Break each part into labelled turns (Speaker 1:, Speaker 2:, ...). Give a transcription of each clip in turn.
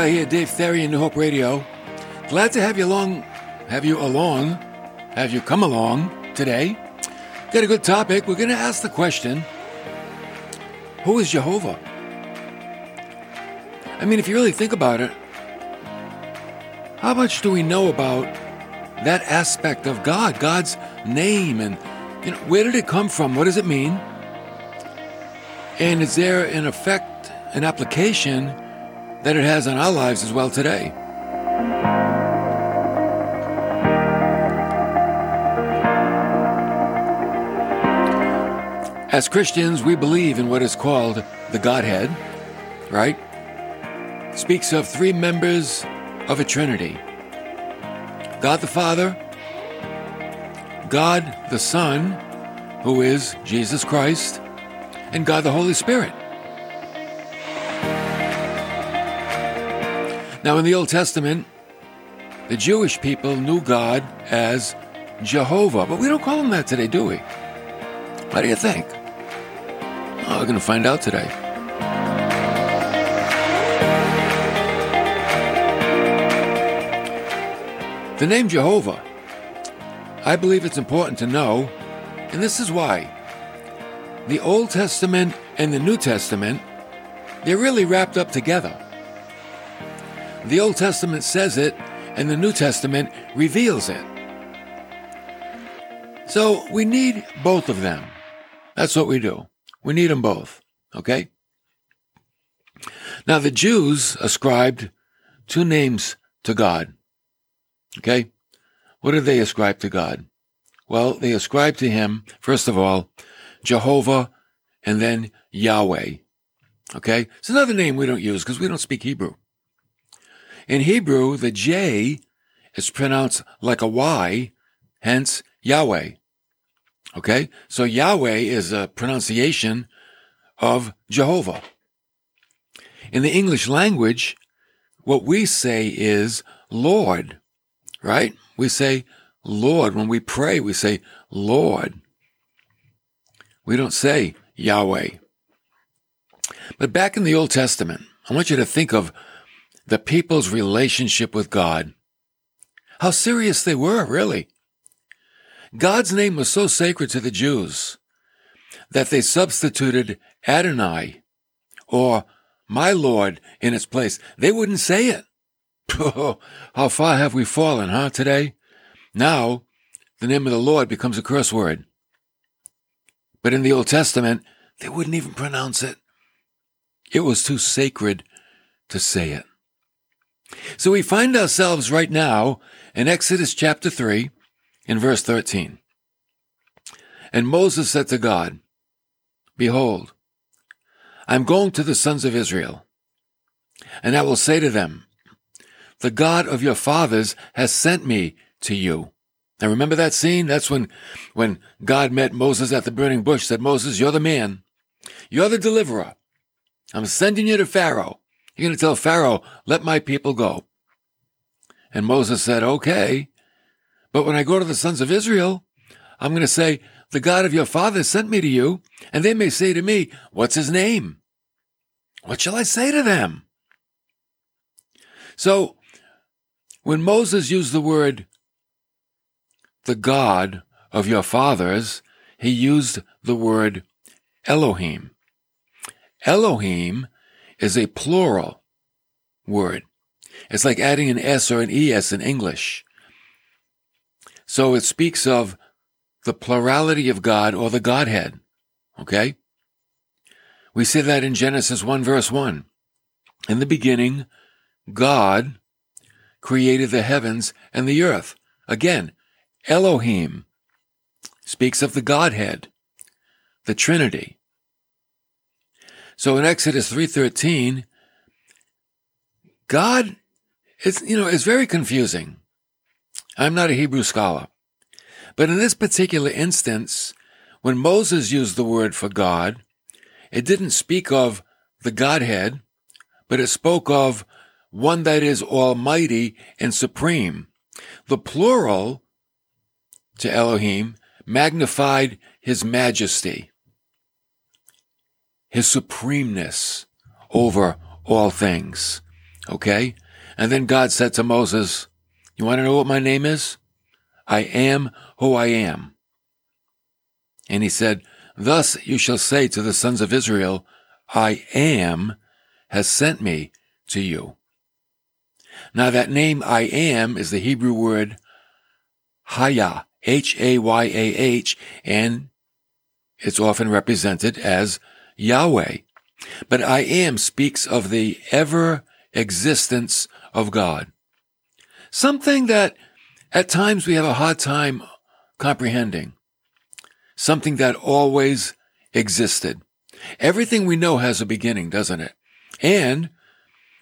Speaker 1: Oh, here, Dave Thery and New Hope Radio. Glad to have you along, have you along, have you come along today. Got a good topic. We're going to ask the question Who is Jehovah? I mean, if you really think about it, how much do we know about that aspect of God, God's name, and you know, where did it come from? What does it mean? And is there an effect, an application that it has on our lives as well today? As Christians, we believe in what is called the Godhead, right? Speaks of three members of a Trinity God the Father, God the Son, who is Jesus Christ, and God the Holy Spirit. Now, in the Old Testament, the Jewish people knew God as Jehovah, but we don't call him that today, do we? What do you think? Oh, we're going to find out today. The name Jehovah, I believe it's important to know, and this is why. The Old Testament and the New Testament, they're really wrapped up together. The Old Testament says it, and the New Testament reveals it. So we need both of them. That's what we do. We need them both. Okay? Now, the Jews ascribed two names to God. Okay? What did they ascribe to God? Well, they ascribed to him, first of all, Jehovah and then Yahweh. Okay? It's another name we don't use because we don't speak Hebrew. In Hebrew, the J is pronounced like a Y, hence Yahweh. Okay? So Yahweh is a pronunciation of Jehovah. In the English language, what we say is Lord, right? We say Lord. When we pray, we say Lord. We don't say Yahweh. But back in the Old Testament, I want you to think of the people's relationship with God. How serious they were, really. God's name was so sacred to the Jews that they substituted Adonai or my Lord in its place. They wouldn't say it. Oh, how far have we fallen, huh, today? Now, the name of the Lord becomes a curse word. But in the Old Testament, they wouldn't even pronounce it. It was too sacred to say it. So we find ourselves right now in Exodus chapter 3 in verse 13. And Moses said to God, Behold, I am going to the sons of Israel, and I will say to them, The God of your fathers has sent me to you. Now remember that scene? That's when, when God met Moses at the burning bush, said, Moses, you're the man. You're the deliverer. I'm sending you to Pharaoh. You're going to tell Pharaoh, let my people go. And Moses said, okay. But when I go to the sons of Israel, I'm going to say, the God of your father sent me to you, and they may say to me, what's his name? What shall I say to them? So, when Moses used the word the God of your fathers, he used the word Elohim. Elohim is a plural word. It's like adding an S or an ES in English. So it speaks of the plurality of God or the Godhead. Okay? We see that in Genesis 1 verse 1. In the beginning, God created the heavens and the earth. Again, Elohim speaks of the Godhead, the Trinity. So in Exodus 3:13, God is, you know, is very confusing. I'm not a Hebrew scholar. But in this particular instance, when Moses used the word for God, it didn't speak of the Godhead, but it spoke of one that is almighty and supreme. The plural to Elohim magnified his majesty, his supremeness over all things. Okay? And then God said to Moses, You want to know what my name is? I am who I am. And he said, Thus you shall say to the sons of Israel, I am has sent me to you. Now that name I am is the Hebrew word Haya, H-A-Y-A-H, and it's often represented as Yahweh. But I am speaks of the ever existence of God. Something that at times we have a hard time comprehending. Something that always existed. Everything we know has a beginning, doesn't it? And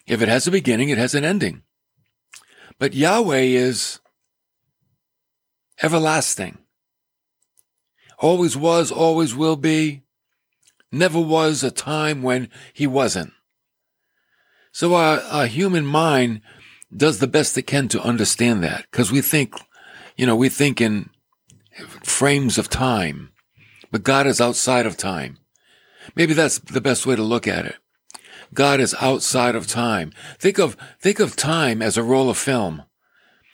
Speaker 1: if it has a beginning, it has an ending. But Yahweh is everlasting. Always was, always will be. Never was a time when he wasn't. So our, our human mind does the best it can to understand that because we think, you know, we think in frames of time, but God is outside of time. Maybe that's the best way to look at it. God is outside of time. Think of, think of time as a roll of film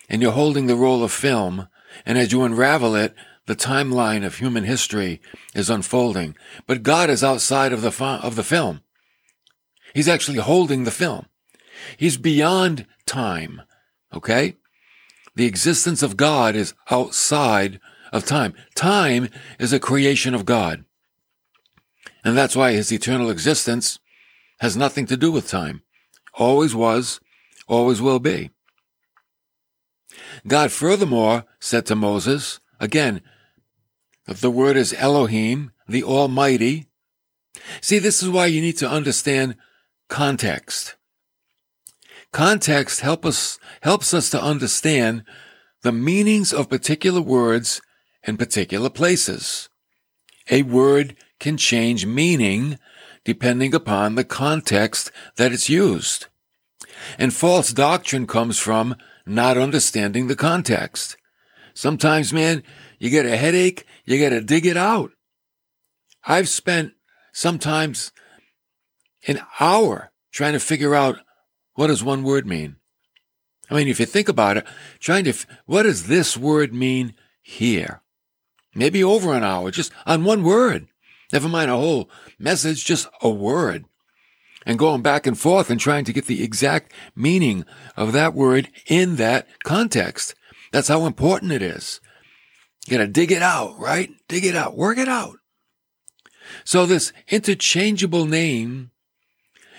Speaker 1: and you're holding the roll of film. And as you unravel it, the timeline of human history is unfolding. But God is outside of the, of the film. He's actually holding the film. He's beyond time. Okay? The existence of God is outside of time. Time is a creation of God. And that's why his eternal existence has nothing to do with time. Always was, always will be. God furthermore said to Moses, again, the word is Elohim, the Almighty. See, this is why you need to understand context. Context help us, helps us to understand the meanings of particular words in particular places. A word can change meaning depending upon the context that it's used. And false doctrine comes from not understanding the context. Sometimes, man, you get a headache, you got to dig it out. I've spent sometimes an hour trying to figure out what does one word mean. I mean, if you think about it, trying to, what does this word mean here? Maybe over an hour, just on one word. Never mind a whole message, just a word and going back and forth and trying to get the exact meaning of that word in that context. That's how important it is. You gotta dig it out, right? Dig it out, work it out. So this interchangeable name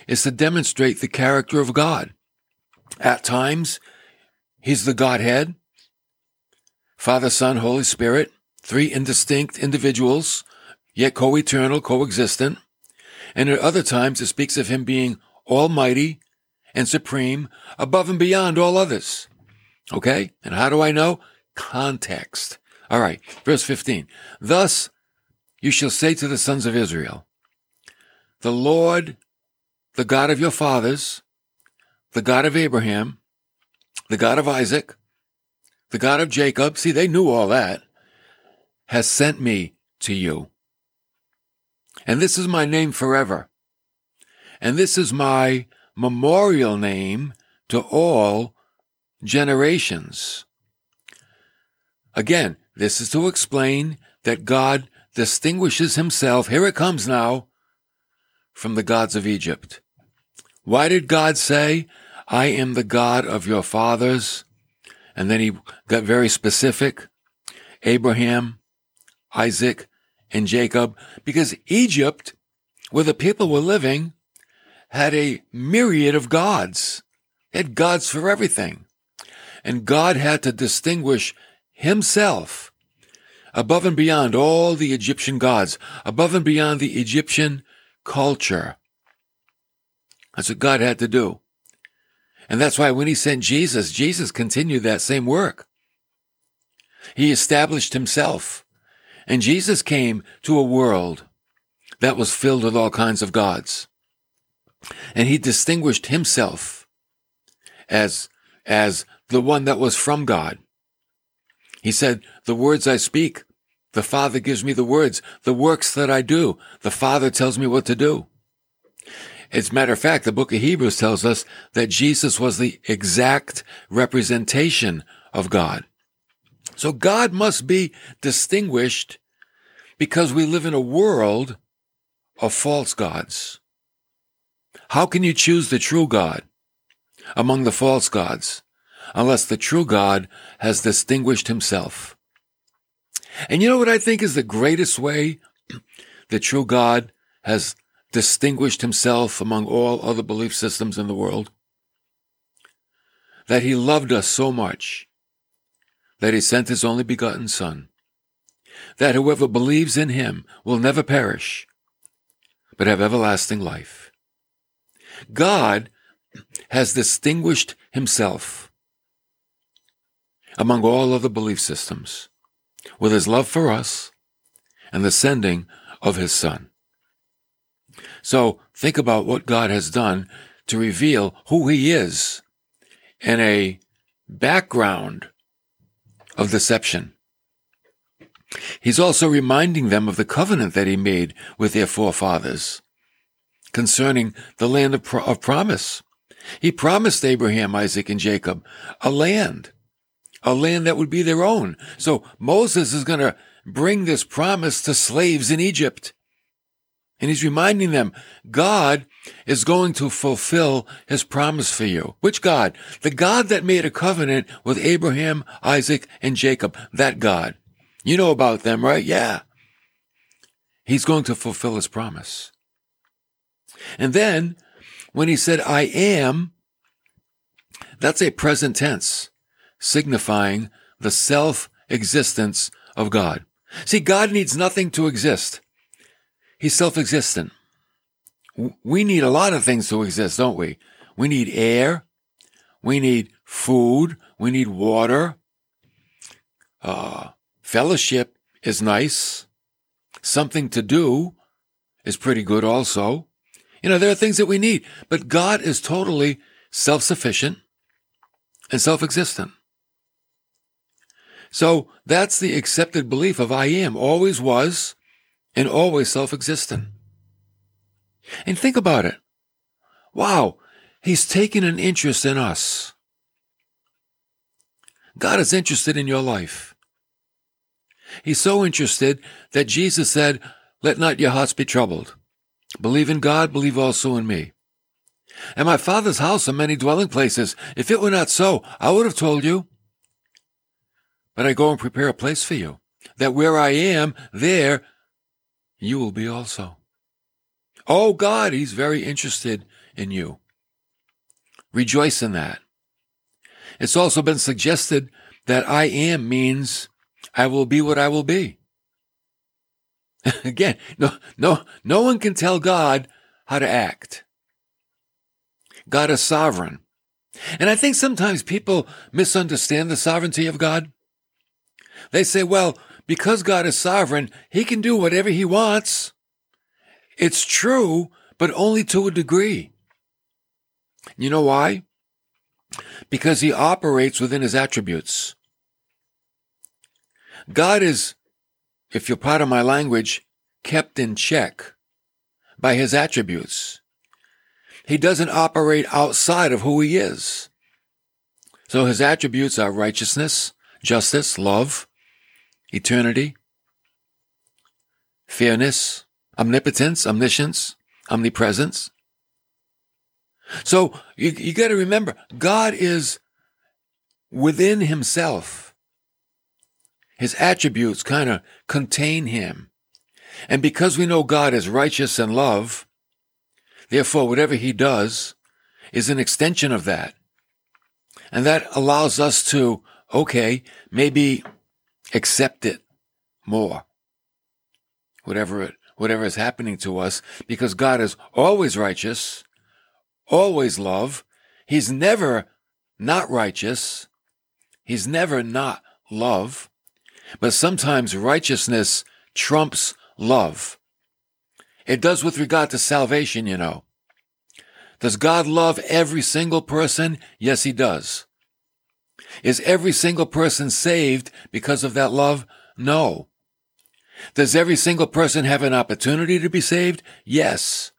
Speaker 1: is to demonstrate the character of God. At times, He's the Godhead, Father, Son, Holy Spirit, three indistinct individuals, yet co-eternal, co-existent. And at other times it speaks of him being almighty and supreme above and beyond all others. Okay? And how do I know? Context. All right. Verse 15. Thus you shall say to the sons of Israel, the Lord, the God of your fathers, the God of Abraham, the God of Isaac, the God of Jacob, see, they knew all that, has sent me to you. And this is my name forever. And this is my memorial name to all generations. Again, this is to explain that God distinguishes himself, here it comes now, from the gods of Egypt. Why did God say, I am the God of your fathers? And then he got very specific. Abraham, Isaac, and Jacob because Egypt, where the people were living, had a myriad of gods. They had gods for everything. And God had to distinguish himself above and beyond all the Egyptian gods, above and beyond the Egyptian culture. That's what God had to do. And that's why when he sent Jesus, Jesus continued that same work. He established himself and Jesus came to a world that was filled with all kinds of gods. And he distinguished himself as, as the one that was from God. He said, the words I speak, the Father gives me the words, the works that I do, the Father tells me what to do. As a matter of fact, the book of Hebrews tells us that Jesus was the exact representation of God. So God must be distinguished because we live in a world of false gods. How can you choose the true God among the false gods unless the true God has distinguished himself? And you know what I think is the greatest way the true God has distinguished himself among all other belief systems in the world? That he loved us so much that he sent his only begotten Son, that whoever believes in him will never perish, but have everlasting life. God has distinguished himself among all other belief systems with his love for us and the sending of his son. So think about what God has done to reveal who he is in a background of deception. He's also reminding them of the covenant that he made with their forefathers concerning the land of, pro- of promise. He promised Abraham, Isaac, and Jacob a land, a land that would be their own. So Moses is going to bring this promise to slaves in Egypt. And he's reminding them, God is going to fulfill his promise for you. Which God? The God that made a covenant with Abraham, Isaac, and Jacob. That God. You know about them, right? Yeah. He's going to fulfill his promise. And then when he said, I am, that's a present tense signifying the self existence of God. See, God needs nothing to exist. He's self-existent. We need a lot of things to exist, don't we? We need air. We need food. We need water. Uh, fellowship is nice. Something to do is pretty good also. You know, there are things that we need, but God is totally self-sufficient and self-existent. So that's the accepted belief of I am, always was, and always self-existent. And think about it. Wow, he's taken an interest in us. God is interested in your life. He's so interested that Jesus said, let not your hearts be troubled. Believe in God, believe also in me. And my father's house are many dwelling places. If it were not so, I would have told you. But I go and prepare a place for you, that where I am, there you will be also. Oh God, He's very interested in you. Rejoice in that. It's also been suggested that I am means I will be what I will be. Again, no, no, no one can tell God how to act. God is sovereign. And I think sometimes people misunderstand the sovereignty of God. They say, well, because God is sovereign, he can do whatever he wants. It's true, but only to a degree. You know why? Because he operates within his attributes. God is, if you're part of my language, kept in check by his attributes. He doesn't operate outside of who he is. So his attributes are righteousness, justice, love, eternity, fairness, omnipotence, omniscience, omnipresence. So you, you got to remember, God is within himself. His attributes kind of contain him. And because we know God is righteous and love, therefore whatever he does is an extension of that. And that allows us to, okay, maybe accept it more. Whatever it, whatever is happening to us, because God is always righteous, always love. He's never not righteous. He's never not love. But sometimes righteousness trumps love. It does with regard to salvation, you know. Does God love every single person? Yes, he does. Is every single person saved because of that love? No. Does every single person have an opportunity to be saved? Yes.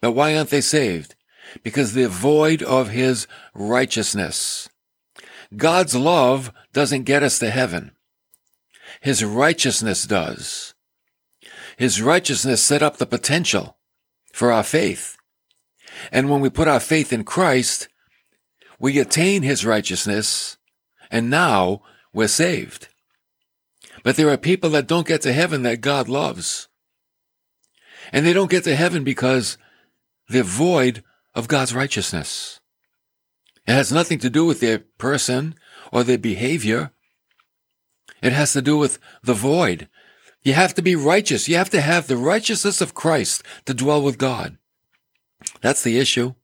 Speaker 1: But why aren't they saved? Because they're void of his righteousness. God's love doesn't get us to heaven. His righteousness does. His righteousness set up the potential for our faith. And when we put our faith in Christ, we attain his righteousness and now we're saved. But there are people that don't get to heaven that God loves. And they don't get to heaven because they're void of God's righteousness. It has nothing to do with their person or their behavior. It has to do with the void. You have to be righteous. You have to have the righteousness of Christ to dwell with God. That's the issue.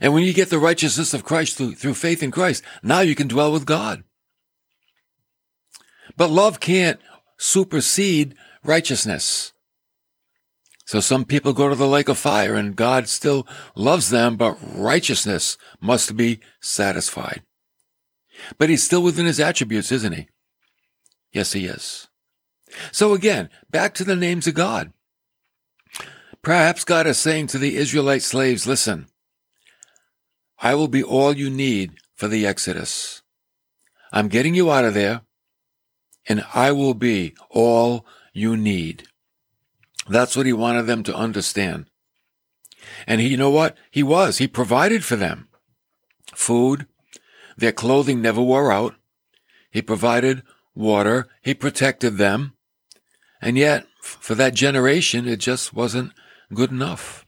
Speaker 1: And when you get the righteousness of Christ through, through faith in Christ, now you can dwell with God. But love can't supersede righteousness. So some people go to the lake of fire and God still loves them, but righteousness must be satisfied. But he's still within his attributes, isn't he? Yes, he is. So again, back to the names of God. Perhaps God is saying to the Israelite slaves, listen, I will be all you need for the Exodus. I'm getting you out of there, and I will be all you need. That's what he wanted them to understand. And he, you know what? He was. He provided for them food. Their clothing never wore out. He provided water. He protected them. And yet, for that generation, it just wasn't good enough.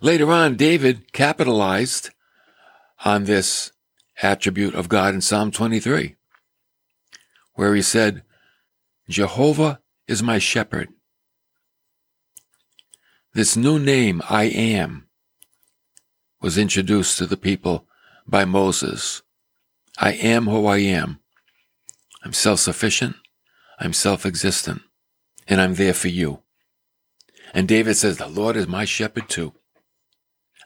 Speaker 1: Later on, David capitalized on this attribute of God in Psalm 23, where he said, Jehovah is my shepherd. This new name, I am, was introduced to the people by Moses. I am who I am. I'm self-sufficient. I'm self-existent. And I'm there for you. And David says, the Lord is my shepherd too.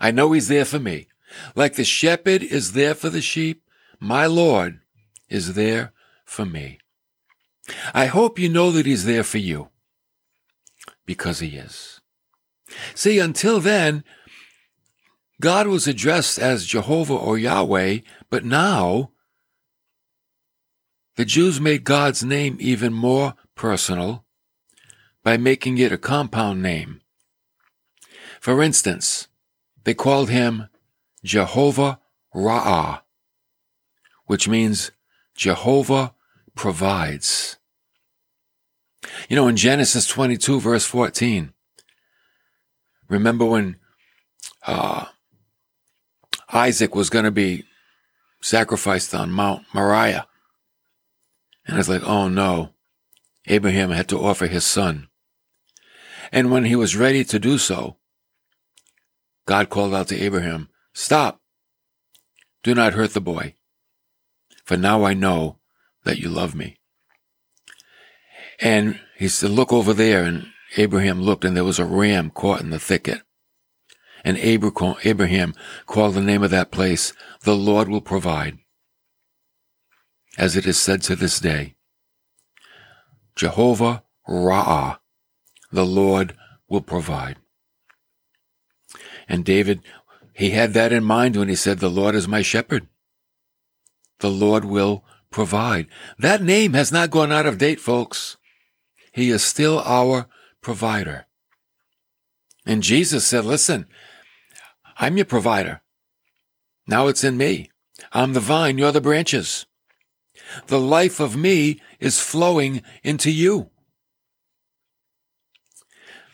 Speaker 1: I know he's there for me. Like the shepherd is there for the sheep, my Lord is there for me. I hope you know that he's there for you because he is. See, until then, God was addressed as Jehovah or Yahweh, but now the Jews made God's name even more personal by making it a compound name. For instance, they called him Jehovah Ra'ah, which means Jehovah provides. You know, in Genesis 22 verse 14, remember when uh, Isaac was going to be sacrificed on Mount Moriah? And it's like, oh no, Abraham had to offer his son. And when he was ready to do so, God called out to Abraham, Stop! Do not hurt the boy, for now I know that you love me. And he said, Look over there. And Abraham looked, and there was a ram caught in the thicket. And Abraham called the name of that place, The Lord will provide. As it is said to this day, Jehovah Ra'ah, the Lord will provide. And David, he had that in mind when he said, the Lord is my shepherd. The Lord will provide. That name has not gone out of date, folks. He is still our provider. And Jesus said, listen, I'm your provider. Now it's in me. I'm the vine, you're the branches. The life of me is flowing into you.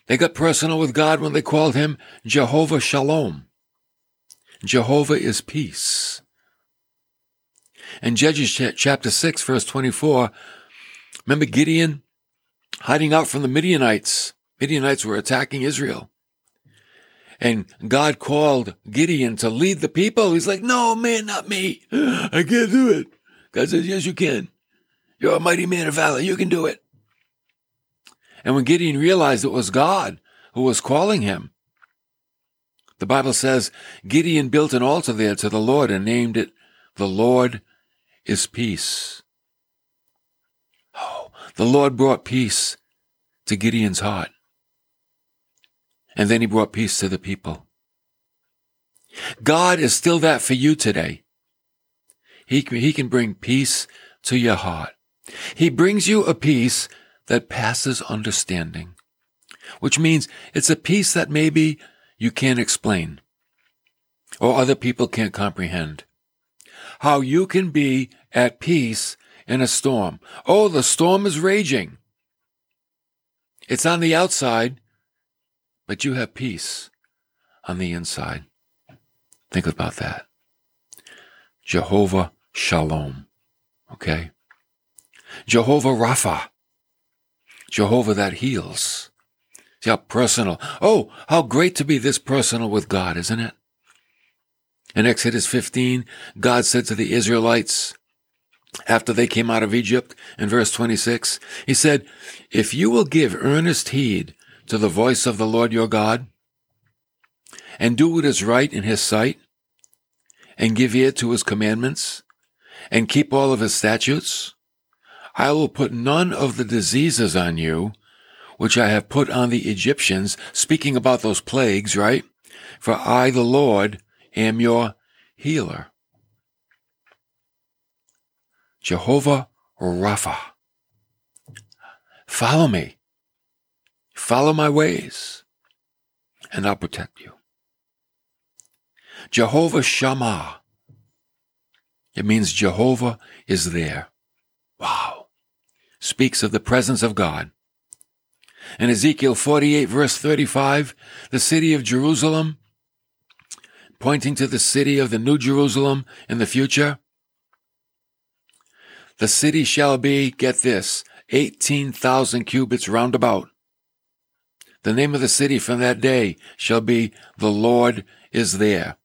Speaker 1: They got personal with God when they called him Jehovah Shalom. Jehovah is peace. In Judges chapter 6, verse 24, remember Gideon hiding out from the Midianites? Midianites were attacking Israel. And God called Gideon to lead the people. He's like, no, man, not me. I can't do it. God says, yes, you can. You're a mighty man of valor. You can do it. And when Gideon realized it was God who was calling him, the Bible says Gideon built an altar there to the Lord and named it, The Lord is Peace. Oh, the Lord brought peace to Gideon's heart. And then he brought peace to the people. God is still that for you today. He, he can bring peace to your heart. He brings you a peace that passes understanding, which means it's a peace that maybe you can't explain or other people can't comprehend. How you can be at peace in a storm. Oh, the storm is raging. It's on the outside, but you have peace on the inside. Think about that. Jehovah Shalom. Okay? Jehovah Rapha. Jehovah that heals. See how personal. Oh, how great to be this personal with God, isn't it? In Exodus 15, God said to the Israelites, after they came out of Egypt, in verse 26, He said, If you will give earnest heed to the voice of the Lord your God, and do what is right in His sight, and give ear to His commandments, and keep all of His statutes, I will put none of the diseases on you, which I have put on the Egyptians, speaking about those plagues, right? For I, the Lord, am your healer. Jehovah Rapha. Follow me. Follow my ways, and I'll protect you. Jehovah Shammah. It means Jehovah is there. Wow. Speaks of the presence of God. In Ezekiel 48 verse 35, the city of Jerusalem pointing to the city of the New Jerusalem in the future? The city shall be, get this, 18,000 cubits round about. The name of the city from that day shall be, The Lord is there.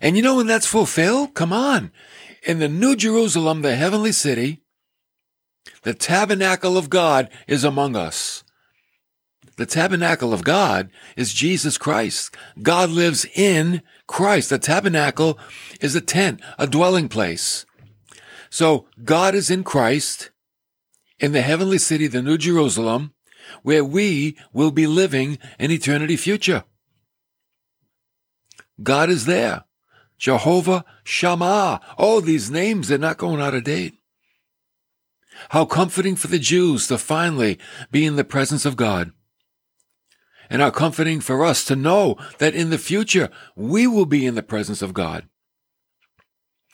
Speaker 1: And you know when that's fulfilled? Come on. In the New Jerusalem, the heavenly city, the tabernacle of God is among us. The tabernacle of God is Jesus Christ. God lives in Christ. The tabernacle is a tent, a dwelling place. So God is in Christ in the heavenly city, the New Jerusalem, where we will be living in eternity future. God is there. Jehovah Shammah. Oh, these names, they're not going out of date. How comforting for the Jews to finally be in the presence of God and how comforting for us to know that in the future we will be in the presence of God.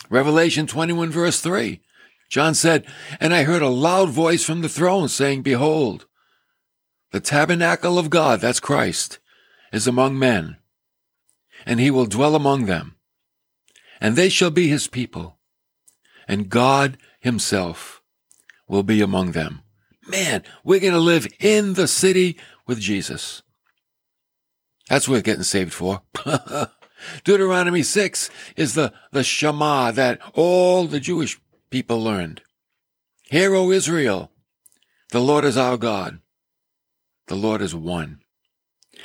Speaker 1: Revelation 21 verse 3. John said, And I heard a loud voice from the throne saying, Behold, the tabernacle of God, that's Christ, is among men, and he will dwell among them, and they shall be his people, and God himself will be among them. Man, we're going to live in the city with Jesus. That's worth getting saved for. Deuteronomy 6 is the, the Shema that all the Jewish people learned. Hear, O Israel, the Lord is our God. The Lord is one.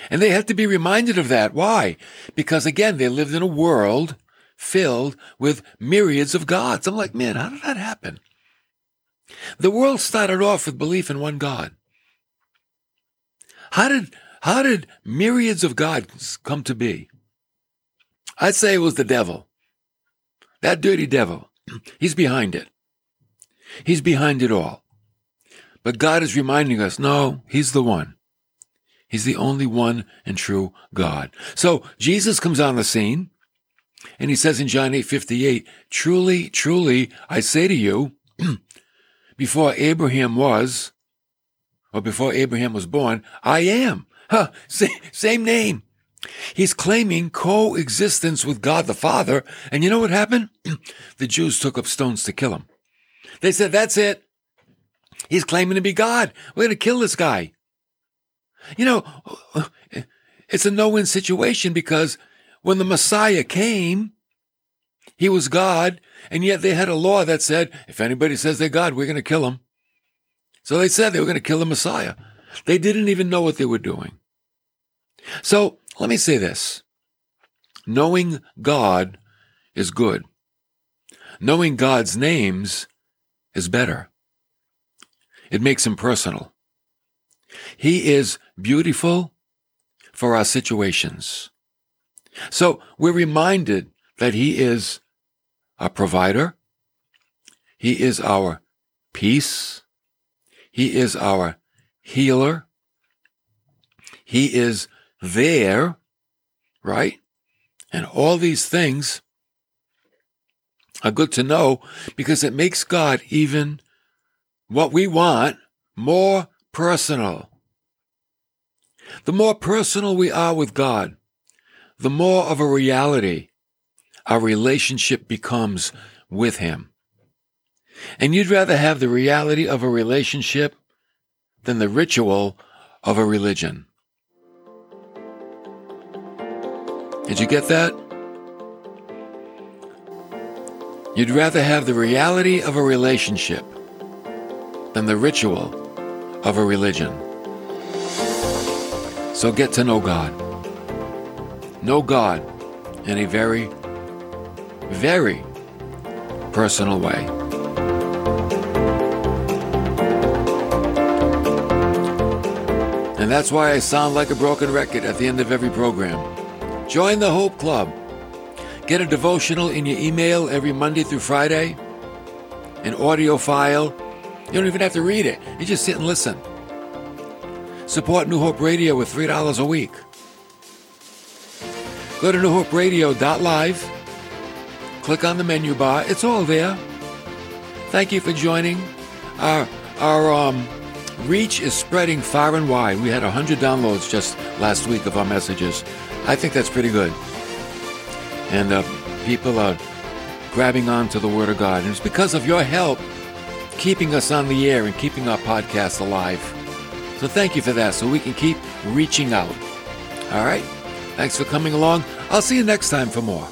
Speaker 1: And they have to be reminded of that. Why? Because again, they lived in a world filled with myriads of gods. I'm like, man, how did that happen? The world started off with belief in one God. How did how did myriads of gods come to be? I'd say it was the devil. That dirty devil. He's behind it. He's behind it all. But God is reminding us, no, He's the one. He's the only one and true God. So Jesus comes on the scene and he says in John 8 58, truly, truly, I say to you, before Abraham was, or before Abraham was born, I am. Huh, same, same name. He's claiming coexistence with God the Father. And you know what happened? the Jews took up stones to kill him. They said, that's it. He's claiming to be God. We're going to kill this guy. You know, it's a no-win situation because when the Messiah came, he was God, and yet they had a law that said, if anybody says they're God, we're going to kill them. So they said they were going to kill the Messiah. They didn't even know what they were doing. So let me say this. Knowing God is good. Knowing God's names is better. It makes him personal. He is beautiful for our situations. So we're reminded that He is our provider. He is our peace. He is our healer. He is there, right? And all these things are good to know because it makes God even what we want more personal. The more personal we are with God, the more of a reality our relationship becomes with Him. And you'd rather have the reality of a relationship than the ritual of a religion. Did you get that? You'd rather have the reality of a relationship than the ritual of a religion. So get to know God. Know God in a very, very personal way. And that's why I sound like a broken record at the end of every program. Join the Hope Club. Get a devotional in your email every Monday through Friday, an audio file. You don't even have to read it, you just sit and listen. Support New Hope Radio with $3 a week. Go to newhoperadio.live, click on the menu bar, it's all there. Thank you for joining. Our, our um, reach is spreading far and wide. We had 100 downloads just last week of our messages. I think that's pretty good and uh, people are grabbing on to the Word of God. And it's because of your help keeping us on the air and keeping our podcast alive. So thank you for that, so we can keep reaching out. All right? Thanks for coming along. I'll see you next time for more.